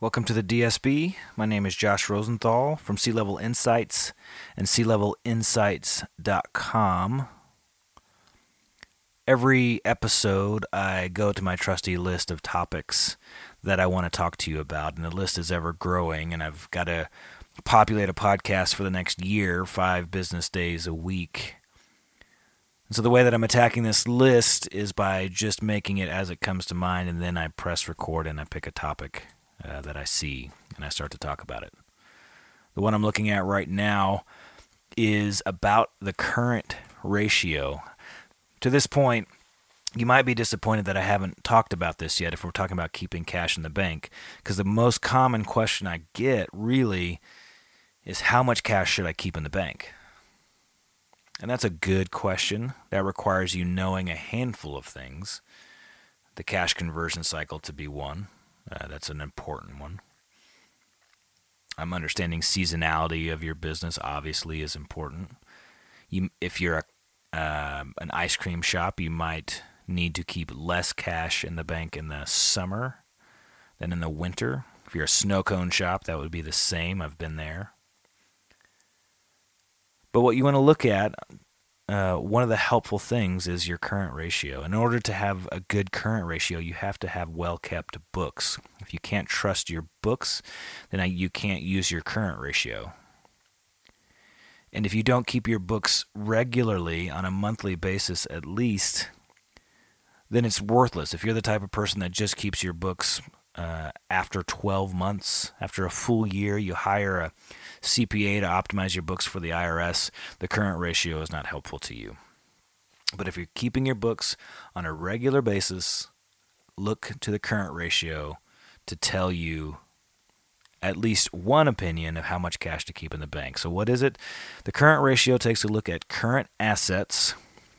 Welcome to the DSB. My name is Josh Rosenthal from Sea Level Insights and SeaLevelInsights.com. Every episode, I go to my trusty list of topics that I want to talk to you about, and the list is ever growing, and I've got to populate a podcast for the next year, five business days a week. And so the way that I'm attacking this list is by just making it as it comes to mind, and then I press record and I pick a topic uh, that I see and I start to talk about it. The one I'm looking at right now is about the current ratio. To this point, you might be disappointed that I haven't talked about this yet if we're talking about keeping cash in the bank, because the most common question I get really is how much cash should I keep in the bank? And that's a good question. That requires you knowing a handful of things. The cash conversion cycle to be one. Uh, that's an important one. I'm understanding seasonality of your business obviously is important. You, if you're a, uh, an ice cream shop, you might need to keep less cash in the bank in the summer than in the winter. If you're a snow cone shop, that would be the same. I've been there. But what you want to look at, uh, one of the helpful things is your current ratio. In order to have a good current ratio, you have to have well kept books. If you can't trust your books, then you can't use your current ratio. And if you don't keep your books regularly on a monthly basis at least, then it's worthless. If you're the type of person that just keeps your books uh, after 12 months, after a full year, you hire a CPA to optimize your books for the IRS, the current ratio is not helpful to you. But if you're keeping your books on a regular basis, look to the current ratio to tell you at least one opinion of how much cash to keep in the bank. So, what is it? The current ratio takes a look at current assets.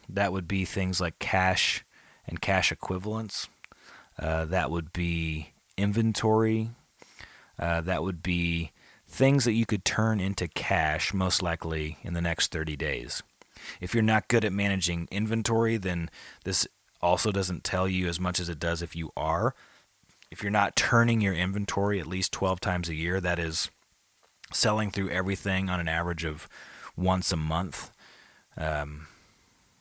That would be things like cash and cash equivalents. Uh, that would be inventory. Uh, that would be things that you could turn into cash most likely in the next 30 days. If you're not good at managing inventory, then this also doesn't tell you as much as it does if you are. If you're not turning your inventory at least 12 times a year, that is selling through everything on an average of once a month, um,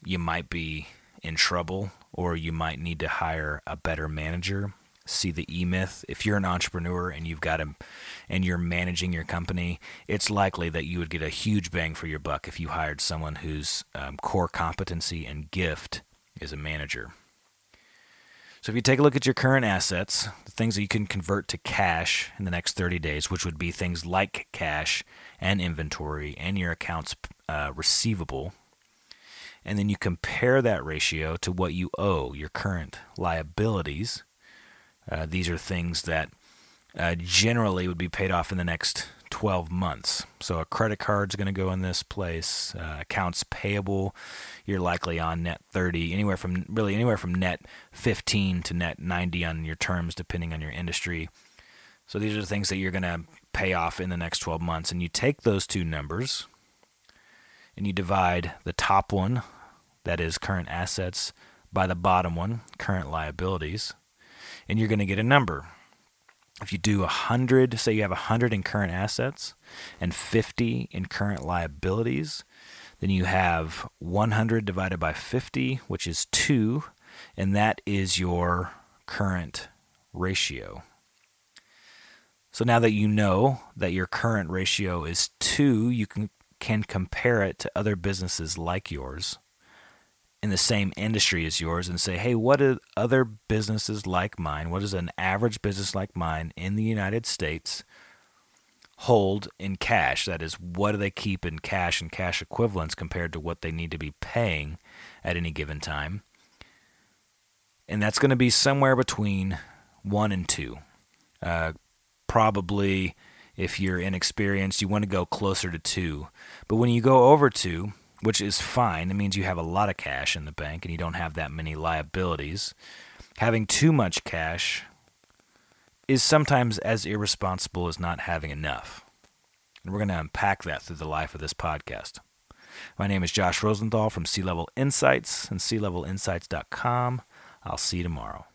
you might be in trouble or you might need to hire a better manager see the E Myth. If you're an entrepreneur and you've got a, and you're managing your company, it's likely that you would get a huge bang for your buck if you hired someone whose um, core competency and gift is a manager. So if you take a look at your current assets, the things that you can convert to cash in the next 30 days, which would be things like cash and inventory and your accounts uh, receivable, and then you compare that ratio to what you owe, your current liabilities, uh, these are things that uh, generally would be paid off in the next 12 months. So a credit card's going to go in this place. Uh, accounts payable, you're likely on net 30, anywhere from really anywhere from net 15 to net 90 on your terms, depending on your industry. So these are the things that you're going to pay off in the next 12 months. And you take those two numbers and you divide the top one, that is current assets, by the bottom one, current liabilities and you're going to get a number. If you do 100, say you have 100 in current assets and 50 in current liabilities, then you have 100 divided by 50, which is 2, and that is your current ratio. So now that you know that your current ratio is 2, you can, can compare it to other businesses like yours in the same industry as yours and say, hey, what do other businesses like mine, what does an average business like mine in the United States hold in cash? That is, what do they keep in cash and cash equivalents compared to what they need to be paying at any given time? And that's going to be somewhere between one and two. Uh, probably, if you're inexperienced, you want to go closer to two. But when you go over two, which is fine. It means you have a lot of cash in the bank and you don't have that many liabilities. Having too much cash is sometimes as irresponsible as not having enough. And we're going to unpack that through the life of this podcast. My name is Josh Rosenthal from Sea Level Insights and SeaLevelInsights.com. I'll see you tomorrow.